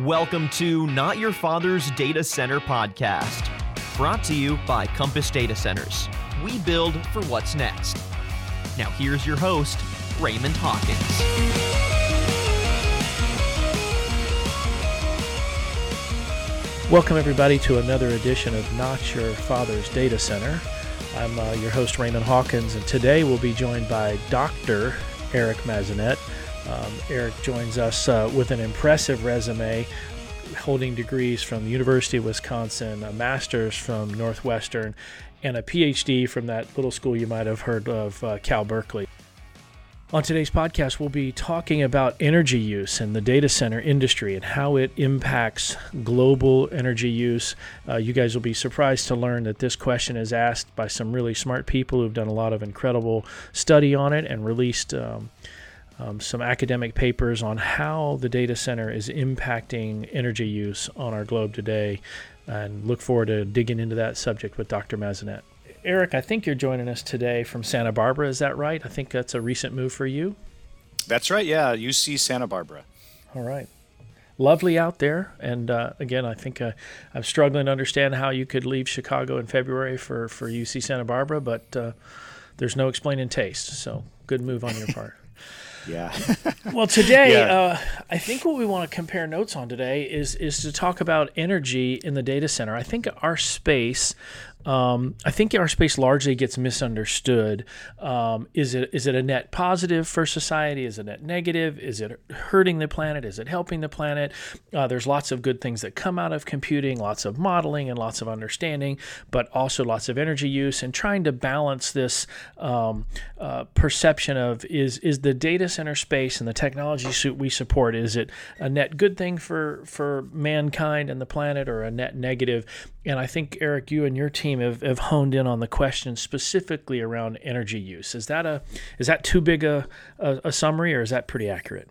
Welcome to Not Your Father's Data Center podcast, brought to you by Compass Data Centers. We build for what's next. Now, here's your host, Raymond Hawkins. Welcome, everybody, to another edition of Not Your Father's Data Center. I'm uh, your host, Raymond Hawkins, and today we'll be joined by Dr. Eric Masanet. Um, Eric joins us uh, with an impressive resume, holding degrees from the University of Wisconsin, a master's from Northwestern, and a PhD from that little school you might have heard of, uh, Cal Berkeley. On today's podcast, we'll be talking about energy use in the data center industry and how it impacts global energy use. Uh, you guys will be surprised to learn that this question is asked by some really smart people who've done a lot of incredible study on it and released um, um, some academic papers on how the data center is impacting energy use on our globe today. And look forward to digging into that subject with Dr. Masanet. Eric, I think you're joining us today from Santa Barbara. Is that right? I think that's a recent move for you. That's right. Yeah, UC Santa Barbara. All right. Lovely out there. And uh, again, I think uh, I'm struggling to understand how you could leave Chicago in February for, for UC Santa Barbara, but uh, there's no explaining taste. So good move on your part. Yeah. well, today, yeah. Uh, I think what we want to compare notes on today is is to talk about energy in the data center. I think our space um, I think our space largely gets misunderstood. Um, is it is it a net positive for society? Is it a net negative? Is it hurting the planet? Is it helping the planet? Uh, there's lots of good things that come out of computing, lots of modeling and lots of understanding, but also lots of energy use and trying to balance this um, uh, perception of is is the data center space and the technology suite we support is it a net good thing for for mankind and the planet or a net negative? And I think Eric, you and your team team have, have honed in on the question specifically around energy use. Is that a is that too big a, a, a summary, or is that pretty accurate?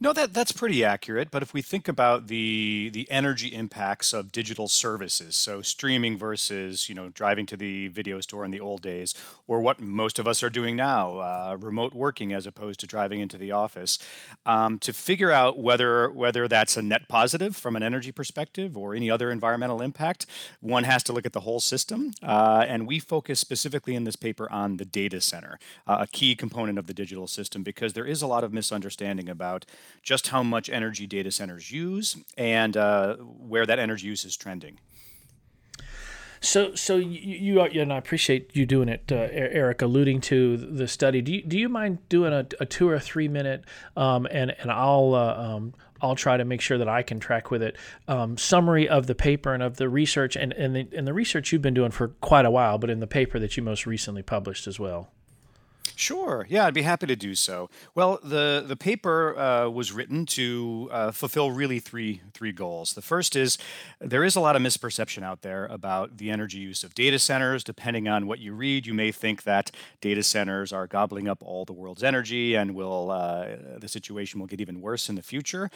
No, that that's pretty accurate. But if we think about the the energy impacts of digital services, so streaming versus you know driving to the video store in the old days, or what most of us are doing now, uh, remote working as opposed to driving into the office, um, to figure out whether whether that's a net positive from an energy perspective or any other environmental impact, one has to look at the whole system. Uh, and we focus specifically in this paper on the data center, uh, a key component of the digital system, because there is a lot of misunderstanding about about just how much energy data centers use and uh, where that energy use is trending. So, so you, you and I appreciate you doing it, uh, Eric, alluding to the study. Do you, do you mind doing a, a two or three minute, um, and and I'll uh, um, I'll try to make sure that I can track with it um, summary of the paper and of the research and and the, and the research you've been doing for quite a while, but in the paper that you most recently published as well. Sure. Yeah, I'd be happy to do so. Well, the the paper uh, was written to uh, fulfill really three three goals. The first is there is a lot of misperception out there about the energy use of data centers. Depending on what you read, you may think that data centers are gobbling up all the world's energy and will uh, the situation will get even worse in the future.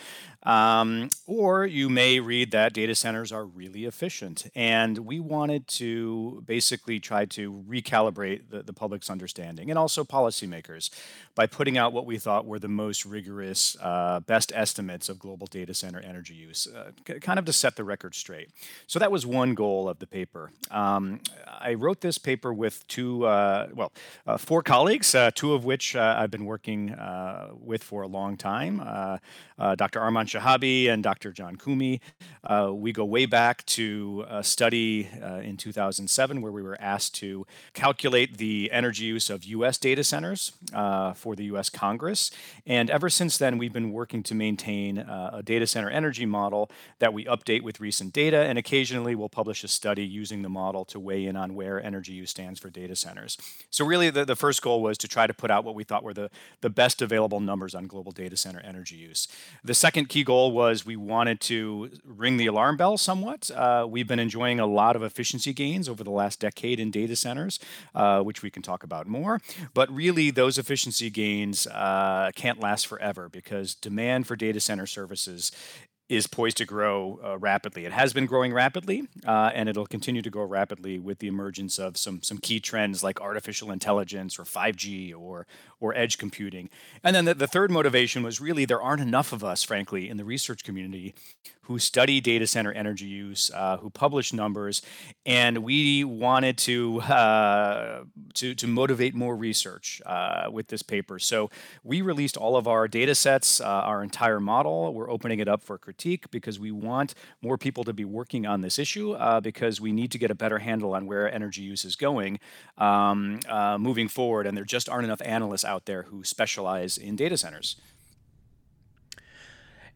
Um, or you may read that data centers are really efficient. And we wanted to basically try to recalibrate the, the public's understanding and also policymakers by putting out what we thought were the most rigorous, uh, best estimates of global data center energy use, uh, kind of to set the record straight. So that was one goal of the paper. Um, I wrote this paper with two, uh, well, uh, four colleagues, uh, two of which uh, I've been working with for a long time Dr. Arman Shehabi and Dr. John Koomey. we go way back to a study in 2007 where we were asked to calculate the energy use of US data centers for the US Congress. And ever since then, we've been working to maintain uh, a data center energy model that we update with recent data. And occasionally, we'll publish a study using the model to weigh in on where energy use stands for data centers. So, really, the, the first goal was to try to put out what we thought were the, the best available numbers on global data center energy use. The second key goal was we wanted to ring the alarm bell somewhat. Uh, we've been enjoying a lot of efficiency gains over the last decade in data centers, uh, which we can talk about more. But really, those efficiency gains uh, can't last forever because demand for data center services is poised to grow uh, rapidly. It has been growing rapidly, uh, and it'll continue to grow rapidly with the emergence of some some key trends like artificial intelligence or 5G or or edge computing. And then the, the third motivation was really there aren't enough of us, frankly, in the research community who study data center energy use, uh, who publish numbers, and we wanted to uh, to, to motivate more research uh, with this paper. So we released all of our data sets, uh, our entire model. We're opening it up for critique because we want more people to be working on this issue uh, because we need to get a better handle on where energy use is going um, uh, moving forward, and there just aren't enough analysts out there who specialize in data centers.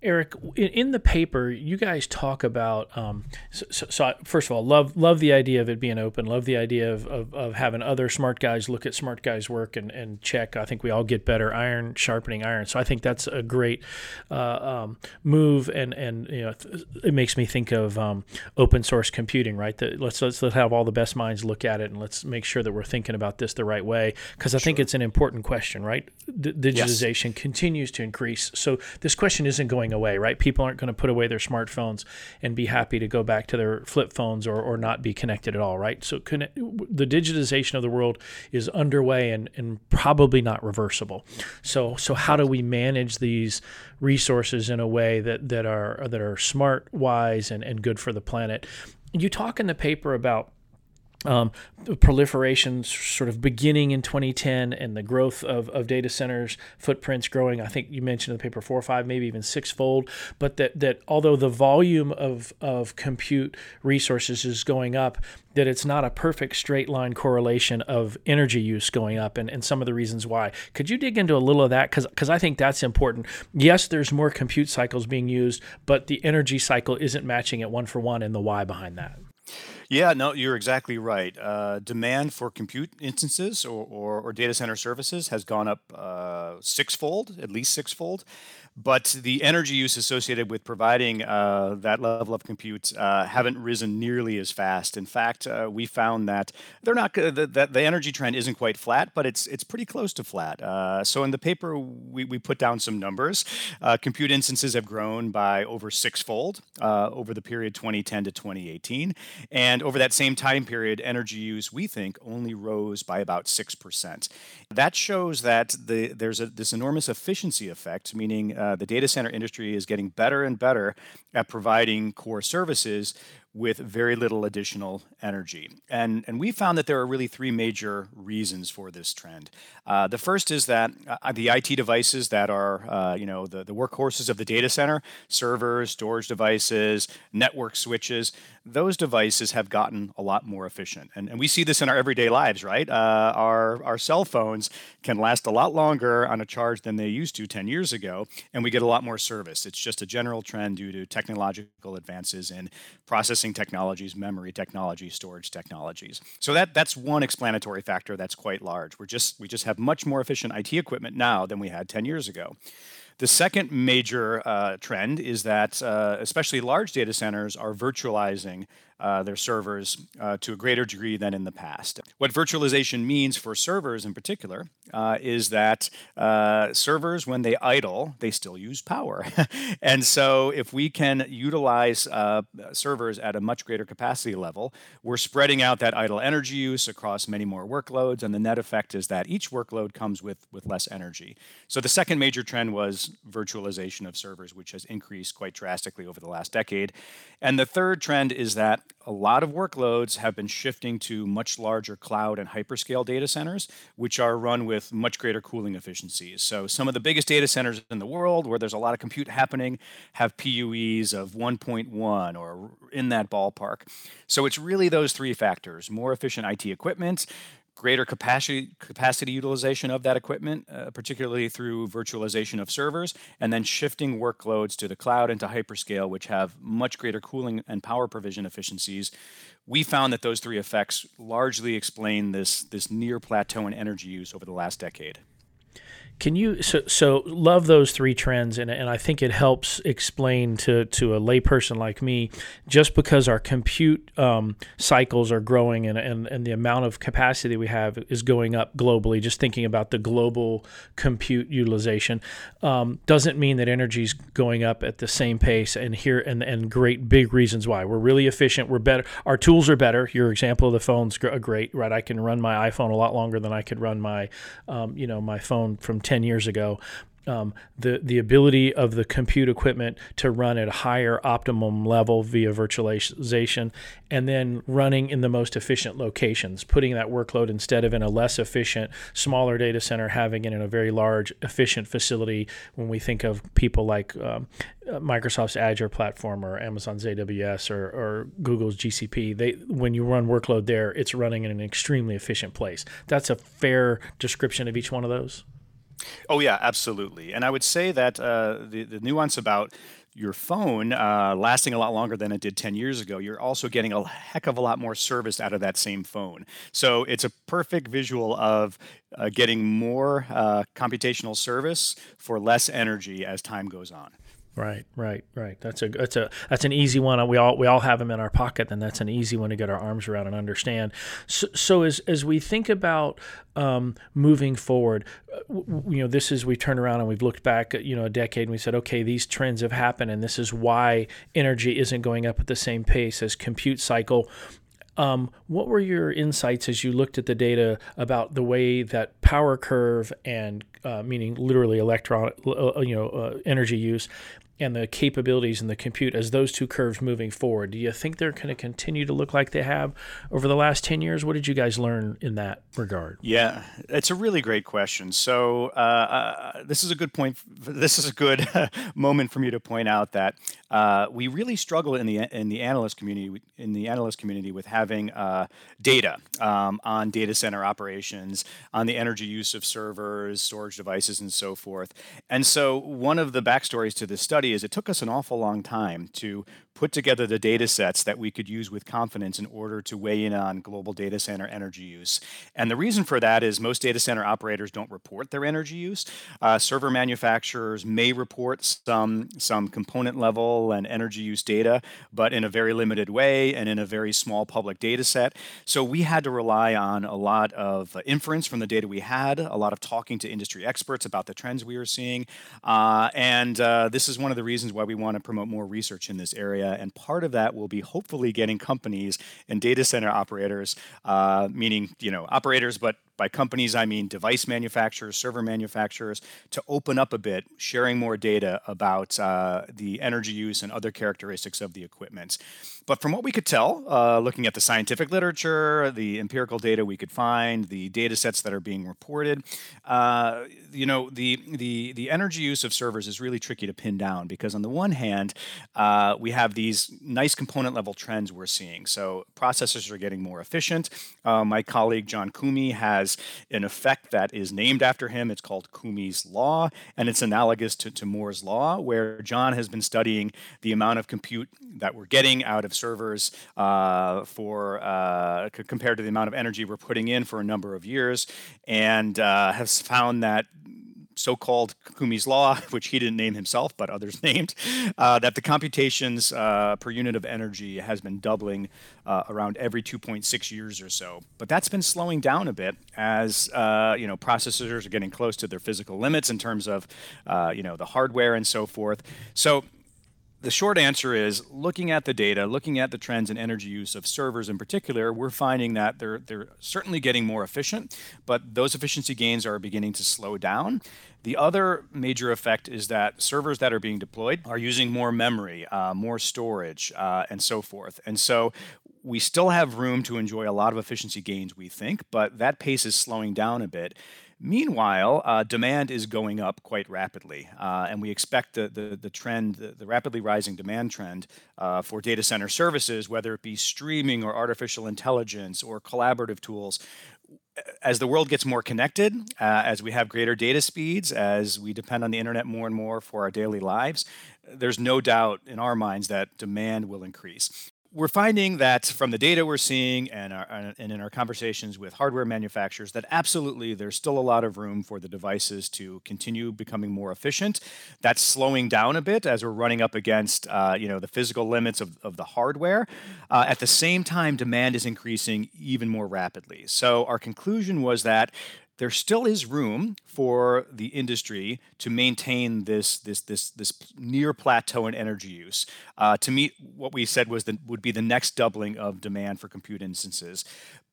Eric, in, the paper, you guys talk about. Um, so, so, so, first of all, love love the idea of it being open. Love the idea of, of, of, having other smart guys look at smart guys' work and, and check. I think we all get better. Iron sharpening iron. So I think that's a great uh, um, move, and and you know it makes me think of um, open source computing. Right. That let's let's let's have all the best minds look at it, and let's make sure that we're thinking about this the right way because I sure. think it's an important question. Right. D- digitization yes. continues to increase. So this question isn't going going away, right? People aren't going to put away their smartphones and be happy to go back to their flip phones or, or not be connected at all, right? So the digitization of the world is underway and, and probably not reversible. So so how do we manage these resources in a way that, that are that are smart, wise, and, and good for the planet? You talk in the paper about um, proliferation sort of beginning in 2010 and the growth of, of data centers footprints growing i think you mentioned in the paper four or five maybe even sixfold but that, that although the volume of, of compute resources is going up that it's not a perfect straight line correlation of energy use going up and, and some of the reasons why. Could you dig into a little of that? Because i think that's important. Yes there's more compute cycles being used but the energy cycle isn't matching it one for one and the why behind that yeah, no, you're exactly right. Uh, demand for compute instances or, or, or, data center services has gone up uh, sixfold, at least sixfold but the energy use associated with providing uh, that level of compute uh, haven't risen nearly as fast. In fact, uh, we found that they're not that the energy trend isn't quite flat, but it's it's pretty close to flat. Uh, so in the paper, we, we put down some numbers. Uh, compute instances have grown by over sixfold uh, over the period 2010 to 2018, and over that same time period, energy use we think only rose by about six percent. That shows that the, there's a, this enormous efficiency effect, meaning uh, the data center industry is getting better and better at providing core services with very little additional energy. And, and we found that there are really three major reasons for this trend. Uh, the first is that uh, the IT devices that are, uh, you know, the, the workhorses of the data center, servers, storage devices, network switches, those devices have gotten a lot more efficient. And, and we see this in our everyday lives, right? Uh, our, our cell phones can last a lot longer on a charge than they used to 10 years ago, and we get a lot more service. It's just a general trend due to technological advances in processing technologies, memory technology, storage technologies. So that, that's one explanatory factor that's quite large. We're just, we just have much more efficient IT equipment now than we had 10 years ago. The second major uh, trend is that, uh, especially large data centers, are virtualizing uh, their servers uh, to a greater degree than in the past. What virtualization means for servers in particular uh, is that uh, servers, when they idle, they still use power. and so, if we can utilize uh, servers at a much greater capacity level, we're spreading out that idle energy use across many more workloads. And the net effect is that each workload comes with, with less energy. So, the second major trend was virtualization of servers, which has increased quite drastically over the last decade. And the third trend is that a lot of workloads have been shifting to much larger cloud and hyperscale data centers, which are run with much greater cooling efficiencies. So, some of the biggest data centers in the world where there's a lot of compute happening have PUEs of 1.1 or in that ballpark. So, it's really those three factors more efficient IT equipment, greater capacity capacity utilization of that equipment, uh, particularly through virtualization of servers, and then shifting workloads to the cloud and to hyperscale, which have much greater cooling and power provision efficiencies. We found that those three effects largely explain this this near plateau in energy use over the last decade. Can you so so love those three trends, and and I think it helps explain to to a layperson like me, just because our compute um, cycles are growing and, and and the amount of capacity we have is going up globally. Just thinking about the global compute utilization um, doesn't mean that energy is going up at the same pace. And here and and great big reasons why we're really efficient. We're better. Our tools are better. Your example of the phone's great, right? I can run my iPhone a lot longer than I could run my um, you know my phone from 10 years ago. Um, the the ability of the compute equipment to run at a higher optimum level via virtualization, and then running in the most efficient locations, putting that workload instead of in a less efficient, smaller data center, having it in a very large, efficient facility. When we think of people like um, Microsoft's Azure platform or Amazon's AWS or, or Google's GCP, they when you run workload there, it's running in an extremely efficient place. That's a fair description of each one of those. Oh yeah, absolutely. And I would say that uh, the the nuance about your phone uh, lasting a lot longer than it did 10 years ago, you're also getting a heck of a lot more service out of that same phone. So it's a perfect visual of uh, getting more uh, computational service for less energy as time goes on. Right, right, right. That's a that's a that's an easy one. We all we all have them in our pocket, and that's an easy one to get our arms around and understand. So, so as as we think about um, moving forward, uh, you know, this is we turn around and we've looked back, you know, a decade, and we said, okay, these trends have happened, and this is why energy isn't going up at the same pace as compute cycle. Um, what were your insights as you looked at the data about the way that power curve and uh, meaning literally electron, uh, you know, uh, energy use and the capabilities and the compute as those two curves moving forward? Do you think they're going to continue to look like they have over the last 10 years? What did you guys learn in that regard? Yeah, it's a really great question. So, uh, uh, this is a good point. This is a good moment for me to point out that uh, we really struggle in the in the analyst community in the analyst community with having uh, data um, on data center operations, on the energy use of servers, storage devices, and so forth. And so, one of the backstories to this study is it took us an awful long time to put together the data sets that we could use with confidence in order to weigh in on global data center energy use. And the reason for that is most data center operators don't report their energy use. Uh, server manufacturers may report some, some component level and energy use data, but in a very limited way and in a very small public data set. So we had to rely on a lot of inference from the data we had, a lot of talking to industry experts about the trends we were seeing. Uh, and uh, this is one of the reasons why we want to promote more research in this area and part of that will be hopefully getting companies and data center operators, uh, meaning you know operators, but by companies, I mean device manufacturers, server manufacturers, to open up a bit, sharing more data about uh, the energy use and other characteristics of the equipment. But from what we could tell, uh, looking at the scientific literature, the empirical data we could find, the data sets that are being reported, uh, you know, the, the, the energy use of servers is really tricky to pin down because, on the one hand, uh, we have these nice component level trends we're seeing. So processors are getting more efficient. Uh, my colleague John Koomey has has an effect that is named after him. It's called Koomey's Law, and it's analogous to, to Moore's Law, where John has been studying the amount of compute that we're getting out of servers uh, for uh, c- compared to the amount of energy we're putting in for a number of years, and uh, has found that so-called Koomey's law, which he didn't name himself, but others named, uh, that the computations uh, per unit of energy has been doubling uh, around every 2.6 years or so. But that's been slowing down a bit as uh, you know processors are getting close to their physical limits in terms of uh, you know the hardware and so forth. So the short answer is looking at the data, looking at the trends in energy use of servers in particular, we're finding that they're they're certainly getting more efficient, but those efficiency gains are beginning to slow down. The other major effect is that servers that are being deployed are using more memory, uh, more storage, uh, and so forth. And so we still have room to enjoy a lot of efficiency gains, we think, but that pace is slowing down a bit. Meanwhile, uh, demand is going up quite rapidly, uh, and we expect the, the, the trend, the, the, rapidly rising demand trend uh, for data center services, whether it be streaming or artificial intelligence or collaborative tools, as the world gets more connected, uh, as we have greater data speeds, as we depend on the internet more and more for our daily lives, there's no doubt in our minds that demand will increase. We're finding that from the data we're seeing and, our, and in our conversations with hardware manufacturers that absolutely there's still a lot of room for the devices to continue becoming more efficient. That's slowing down a bit as we're running up against uh, you know the physical limits of, of the hardware. Uh, at the same time, demand is increasing even more rapidly. So our conclusion was that there still is room for the industry to maintain this this this this near plateau in energy use uh, to meet what we said was the, would be the next doubling of demand for compute instances.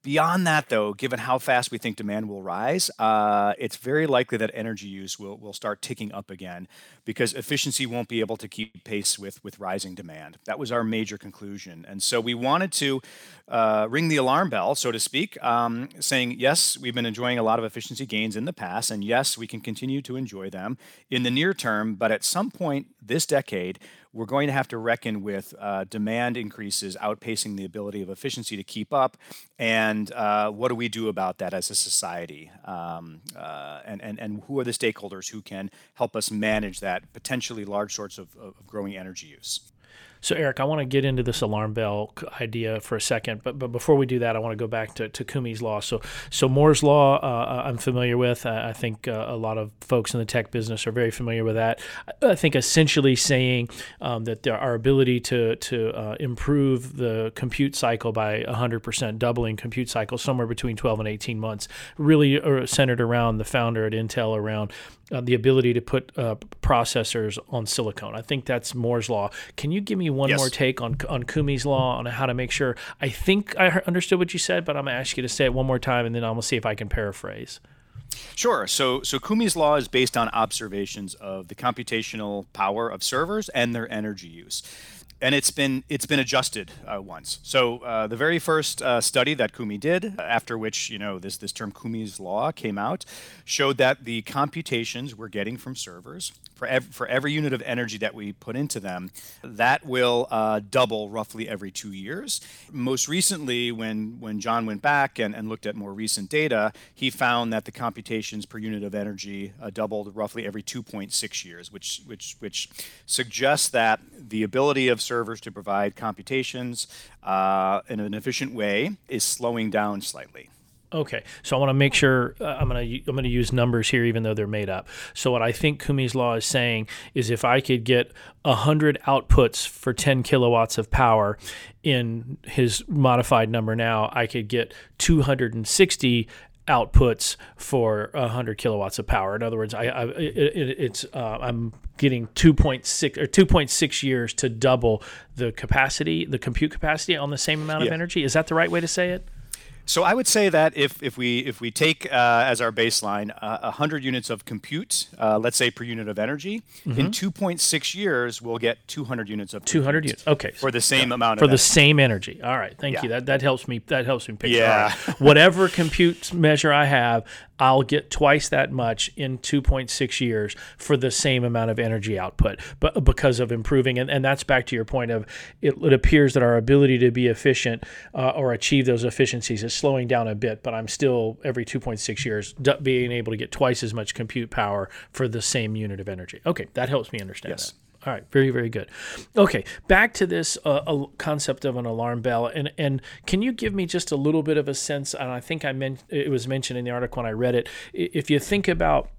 Beyond that, though, given how fast we think demand will rise, uh, it's very likely that energy use will, will start ticking up again because efficiency won't be able to keep pace with, with rising demand. That was our major conclusion. And so we wanted to uh, ring the alarm bell, so to speak, um, saying, yes, we've been enjoying a lot of efficiency gains in the past, and yes, we can continue to enjoy them in the near term, but at some point this decade, we're going to have to reckon with uh, demand increases outpacing the ability of efficiency to keep up. And uh, what do we do about that as a society? Um, uh, and, and, and who are the stakeholders who can help us manage that potentially large sorts of, of growing energy use? So, Eric, I want to get into this alarm bell idea for a second, but but before we do that, I want to go back to, to Koomey's law. So, so Moore's law, uh, I'm familiar with. I think uh, a lot of folks in the tech business are very familiar with that. I think essentially saying um, that there, our ability to to uh, improve the compute cycle by 100%, doubling compute cycle somewhere between 12 and 18 months, really uh, centered around the founder at Intel around uh, the ability to put uh, processors on silicon. I think that's Moore's law. Can you give me one yes. more take on on Koomey's law on how to make sure? I think I understood what you said, but I'm gonna ask you to say it one more time, and then I'm gonna see if I can paraphrase. Sure. So, so Koomey's law is based on observations of the computational power of servers and their energy use and it's been it's been adjusted uh, once. So uh, the very first uh, study that Koomey did, after which you know this this term Koomey's law came out, showed that the computations we're getting from servers for every, for every unit of energy that we put into them, that will uh, double roughly every two years. Most recently, when when John went back and, and looked at more recent data, he found that the computations per unit of energy uh, doubled roughly every 2.6 years, which which which suggests that the ability of servers to provide computations uh, in an efficient way is slowing down slightly. Okay, so I want to make sure uh, I'm going to I'm going to use numbers here, even though they're made up. So what I think Koomey's law is saying is if I could get hundred outputs for 10 kilowatts of power in his modified number now, I could get 260 outputs for 100 kilowatts of power. In other words, I, I it, it's uh, I'm getting 2.6 or 2.6 years to double the capacity, the compute capacity on the same amount yeah. of energy. Is that the right way to say it? So I would say that if, if we if we take uh, as our baseline uh, 100 units of compute, uh, let's say per unit of energy, mm-hmm. in 2.6 years we'll get 200 units of 200 units. Okay, for the same yeah. amount for the energy. same energy. All right, thank yeah. you. That that helps me. That helps me picture. Yeah. Right. Whatever compute measure I have, I'll get twice that much in 2.6 years for the same amount of energy output, but because of improving, and, and that's back to your point of it, it appears that our ability to be efficient uh, or achieve those efficiencies is slowing down a bit, but I'm still every 2.6 years being able to get twice as much compute power for the same unit of energy. Okay, that helps me understand yes. that. All right, very very good. Okay, back to this uh, concept of an alarm bell, and and can you give me just a little bit of a sense? And I think I meant it was mentioned in the article when I read it. If you think about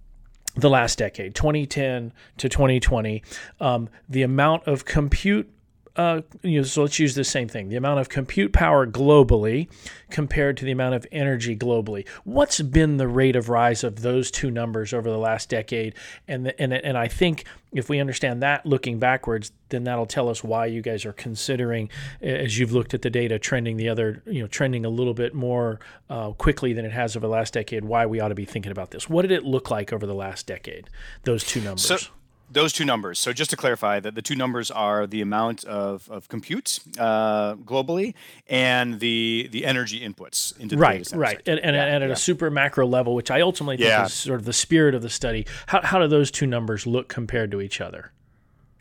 the last decade, 2010 to 2020, um, the amount of compute uh, you know, so let's use the same thing the amount of compute power globally compared to the amount of energy globally. What's been the rate of rise of those two numbers over the last decade? And, the, and, and I think if we understand that looking backwards, then that'll tell us why you guys are considering, as you've looked at the data, trending the other, you know, trending a little bit more uh, quickly than it has over the last decade, why we ought to be thinking about this. What did it look like over the last decade, those two numbers? So- those two numbers. So just to clarify, that the two numbers are the amount of, of compute uh, globally and the the energy inputs into the right, data right, and, and, yeah, and at yeah. a super macro level, which I ultimately think yeah. is sort of the spirit of the study. How how do those two numbers look compared to each other?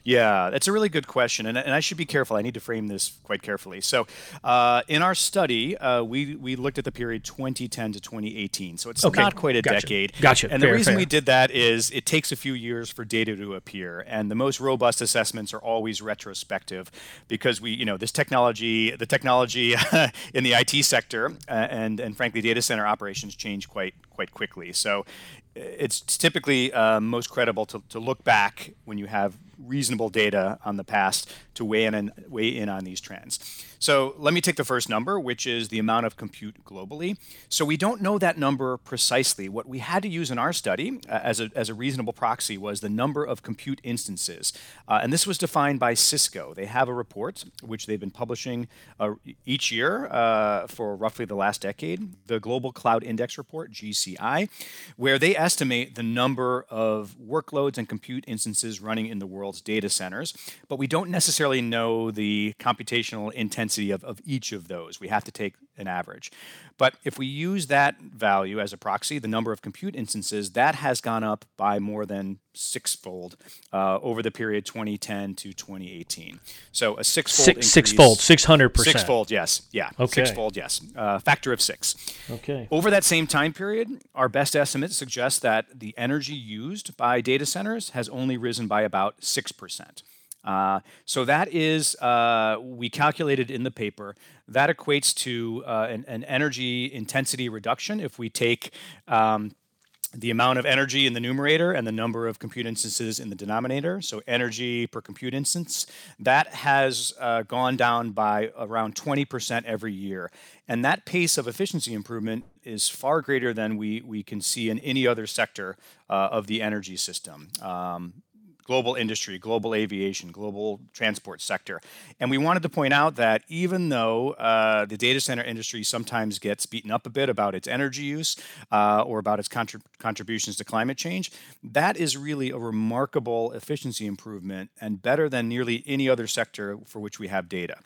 Yeah, that's a really good question, and, and I should be careful. I need to frame this quite carefully. So, uh, in our study, uh, we we looked at the period 2010 to 2018. So it's Okay, not quite a gotcha. decade. Gotcha. And Fair, the reason fair. we did that is it takes a few years for data to appear, and the most robust assessments are always retrospective, because we, you know, this technology, the technology in the IT sector, uh, and and frankly, data center operations change quite quite quickly. So. It's typically uh, most credible to, to look back when you have reasonable data on the past to weigh in and weigh in on these trends. So let me take the first number, which is the amount of compute globally. So we don't know that number precisely. What we had to use in our study uh, as, a, as a reasonable proxy was the number of compute instances. Uh, and this was defined by Cisco. They have a report, which they've been publishing uh, each year uh, for roughly the last decade, the Global Cloud Index Report, GCI, where they estimate the number of workloads and compute instances running in the world's data centers. But we don't necessarily know the computational intensity of, of each of those. We have to take an average. But if we use that value as a proxy, the number of compute instances, that has gone up by more than sixfold uh, over the period 2010 to 2018. So a sixfold Six, increase. sixfold, six hundred percent. Sixfold, yes. Yeah. Okay. Sixfold, yes. Uh, factor of six. Okay. Over that same time period, our best estimate suggests that the energy used by data centers has only risen by about 6%. Uh, so that is, uh, we calculated in the paper, that equates to uh, an, an energy intensity reduction if we take um, the amount of energy in the numerator and the number of compute instances in the denominator, so energy per compute instance, that has uh, gone down by around 20% every year. And that pace of efficiency improvement is far greater than we, we can see in any other sector uh, of the energy system. Um, global industry, global aviation, global transport sector. And we wanted to point out that even though uh, the data center industry sometimes gets beaten up a bit about its energy use uh, or about its contrib- contributions to climate change, that is really a remarkable efficiency improvement and better than nearly any other sector for which we have data.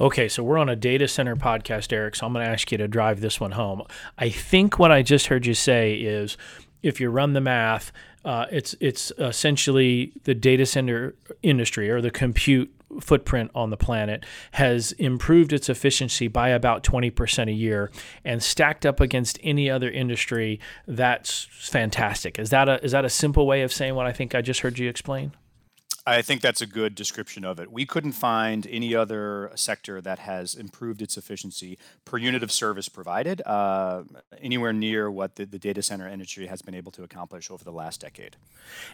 Okay, so we're on a data center podcast, Eric. So I'm going to ask you to drive this one home. I think what I just heard you say is, if you run the math, uh, it's it's essentially the data center industry or the compute footprint on the planet has improved its efficiency by about 20% a year and stacked up against any other industry. That's fantastic. Is that a is that a simple way of saying what i think i just heard you explain I think that's a good description of it. We couldn't find any other sector that has improved its efficiency per unit of service provided uh, anywhere near what the, the data center industry has been able to accomplish over the last decade.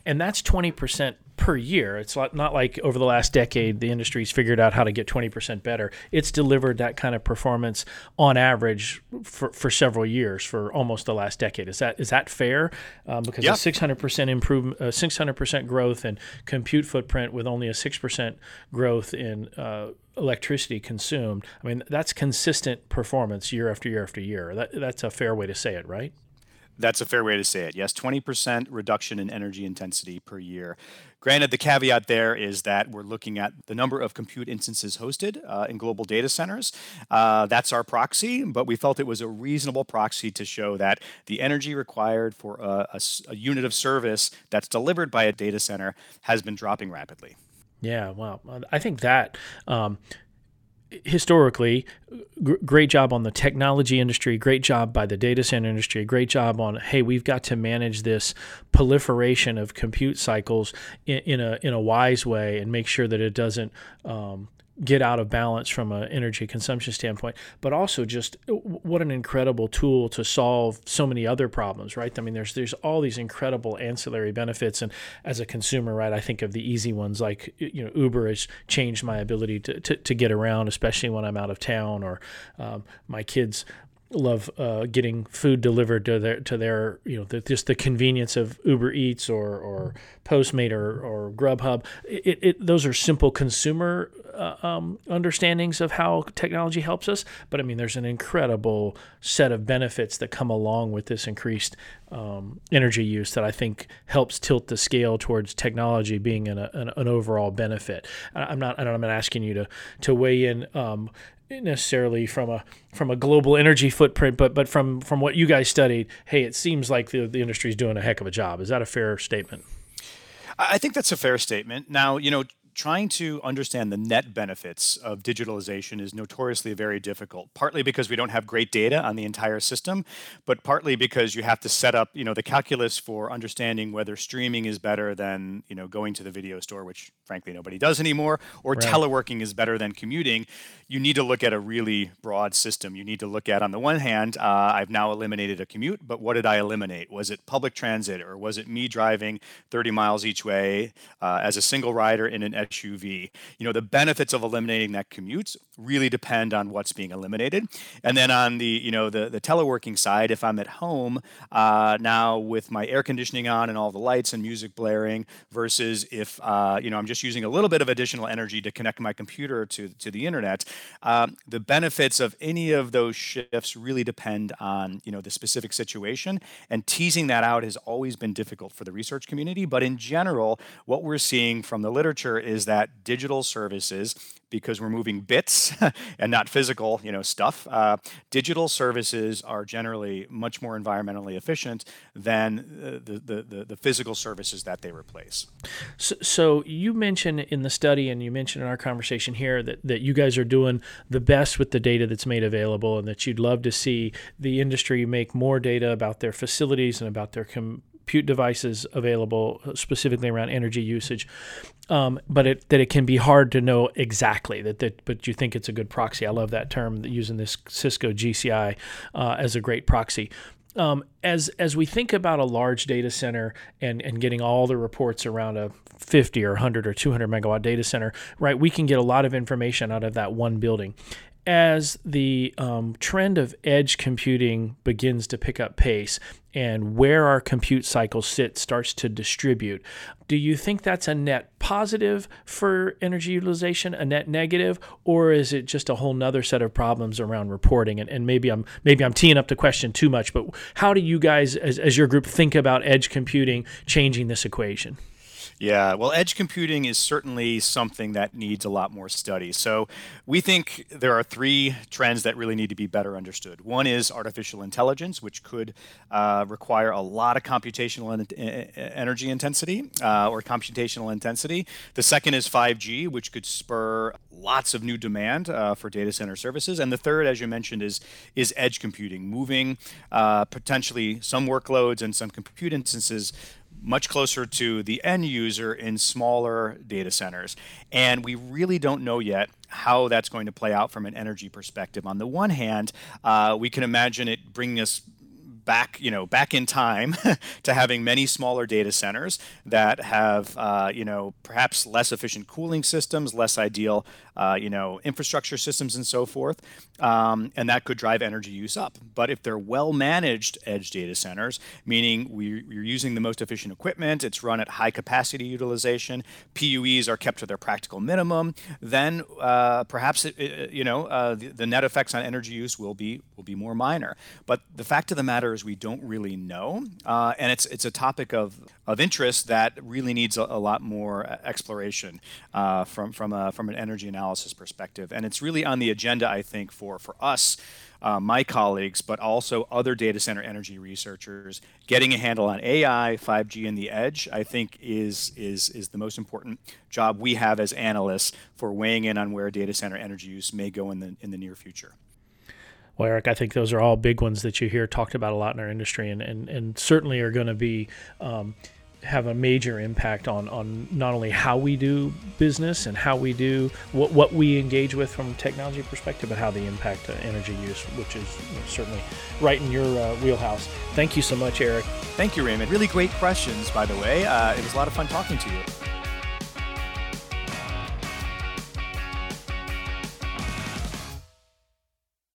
and that's 20% per year it's not like over the last decade the industry's figured out how to get 20% better it's delivered that kind of performance on average for, for several years for almost the last decade is that is that fair um, because Yeah. a 600% improvement uh, 600% growth in compute footprint with only a 6% growth in uh, electricity consumed. I mean that's consistent performance year after year after year. That, that's a fair way to say it right That's a fair way to say it. Yes, 20% reduction in energy intensity per year. Granted, the caveat there is that we're looking at the number of compute instances hosted uh, in global data centers. Uh, that's our proxy, but we felt it was a reasonable proxy to show that the energy required for a unit of service that's delivered by a data center has been dropping rapidly. Yeah, well, I think that um, historically, gr- great job on the technology industry, great job by the data center industry, great job on hey, we've got to manage this proliferation of compute cycles in, in a in a wise way and make sure that it doesn't. Um, get out of balance from an energy consumption standpoint, but also just uh, what an incredible tool to solve so many other problems, right? I mean, there's there's all these incredible ancillary benefits, and as a consumer, right, I think of the easy ones like you know Uber has changed my ability to to, to get around, especially when I'm out of town, or um, my kids love uh, getting food delivered to their to their you know the, just the convenience of Uber Eats or or Postmate or, or Grubhub. It, it those are simple consumer uh, um, understandings of how technology helps us. But I mean, there's an incredible set of benefits that come along with this increased um, energy use that I think helps tilt the scale towards technology being an, an, an overall benefit. I'm not. I I'm not asking you to to weigh in. Um, necessarily from a from a global energy footprint, but but from from what you guys studied, hey, it seems like the the industry is doing a heck of a job. Is that a fair statement? I think that's a fair statement. Now, you know, trying to understand the net benefits of digitalization is notoriously very difficult partly because we don't have great data on the entire system but partly because you have to set up you know the calculus for understanding whether streaming is better than you know going to the video store which frankly nobody does anymore or right. teleworking is better than commuting. You need to look at a really broad system. You need to look at on the one hand uh, i've now eliminated a commute but what did i eliminate? Was it public transit or was it me driving 30 miles each way uh, as a single rider in an SUV. You know, the benefits of eliminating that commute really depend on what's being eliminated. And then on the, you know, the, the teleworking side, if I'm at home uh, now with my air conditioning on and all the lights and music blaring versus if, uh, you know, I'm just using a little bit of additional energy to connect my computer to, to the internet, um, the benefits of any of those shifts really depend on, you know, the specific situation. And teasing that out has always been difficult for the research community. But in general, what we're seeing from the literature is that digital services because we're moving bits and not physical, you know, stuff. Uh, digital services are generally much more environmentally efficient than uh, the, the, the, physical services that they replace. So, so, you mentioned in the study, and you mentioned in our conversation here that, that you guys are doing the best with the data that's made available, and that you'd love to see the industry make more data about their facilities and about their com- compute devices available specifically around energy usage, um, but it, that it can be hard to know exactly that, that. But you think it's a good proxy. I love that term using this Cisco GCI uh, as a great proxy. Um, as as we think about a large data center and and getting all the reports around a 50 or 100 or 200 megawatt data center, right? We can get a lot of information out of that one building as the um, trend of edge computing begins to pick up pace and where our compute cycle sits starts to distribute, do you think that's a net positive for energy utilization, a net negative, or is it just a whole nother set of problems around reporting? And, and maybe I'm maybe I'm teeing up the question too much, but how do you guys, as, as your group, think about edge computing changing this equation? Yeah, well, edge computing is certainly something that needs a lot more study. So we think there are three trends that really need to be better understood. One is artificial intelligence, which could uh, require a lot of computational en- energy intensity uh, or computational intensity. The second is 5G, which could spur lots of new demand uh, for data center services. And the third, as you mentioned, is is edge computing, moving uh, potentially some workloads and some compute instances much closer to the end user in smaller data centers. And we really don't know yet how that's going to play out from an energy perspective. On the one hand, uh, we can imagine it bringing us back, you know, back in time to having many smaller data centers that have, uh, you know, perhaps less efficient cooling systems, less ideal, uh, you know, infrastructure systems, and so forth, um, and that could drive energy use up. But if they're well managed edge data centers, meaning we, are using the most efficient equipment, it's run at high capacity utilization, PUEs are kept to their practical minimum, then uh, perhaps it, it, you know uh, the, the net effects on energy use will be will be more minor. But the fact of the matter is we don't really know, uh, and it's it's a topic of of interest that really needs a, a lot more exploration uh, from from a from an energy analysis perspective, and it's really on the agenda I think for for us. Uh, my colleagues, but also other data center energy researchers, getting a handle on AI, 5G, and the edge, I think is is is the most important job we have as analysts for weighing in on where data center energy use may go in the in the near future. Well, Eric, I think those are all big ones that you hear talked about a lot in our industry, and and, and certainly are going to be. Um, have a major impact on, on not only how we do business and how we do what, what we engage with from a technology perspective, but how they impact uh, energy use, which is you know, certainly right in your uh, wheelhouse. Thank you so much, Eric. Thank you, Raymond. Really great questions, by the way. Uh, it was a lot of fun talking to you.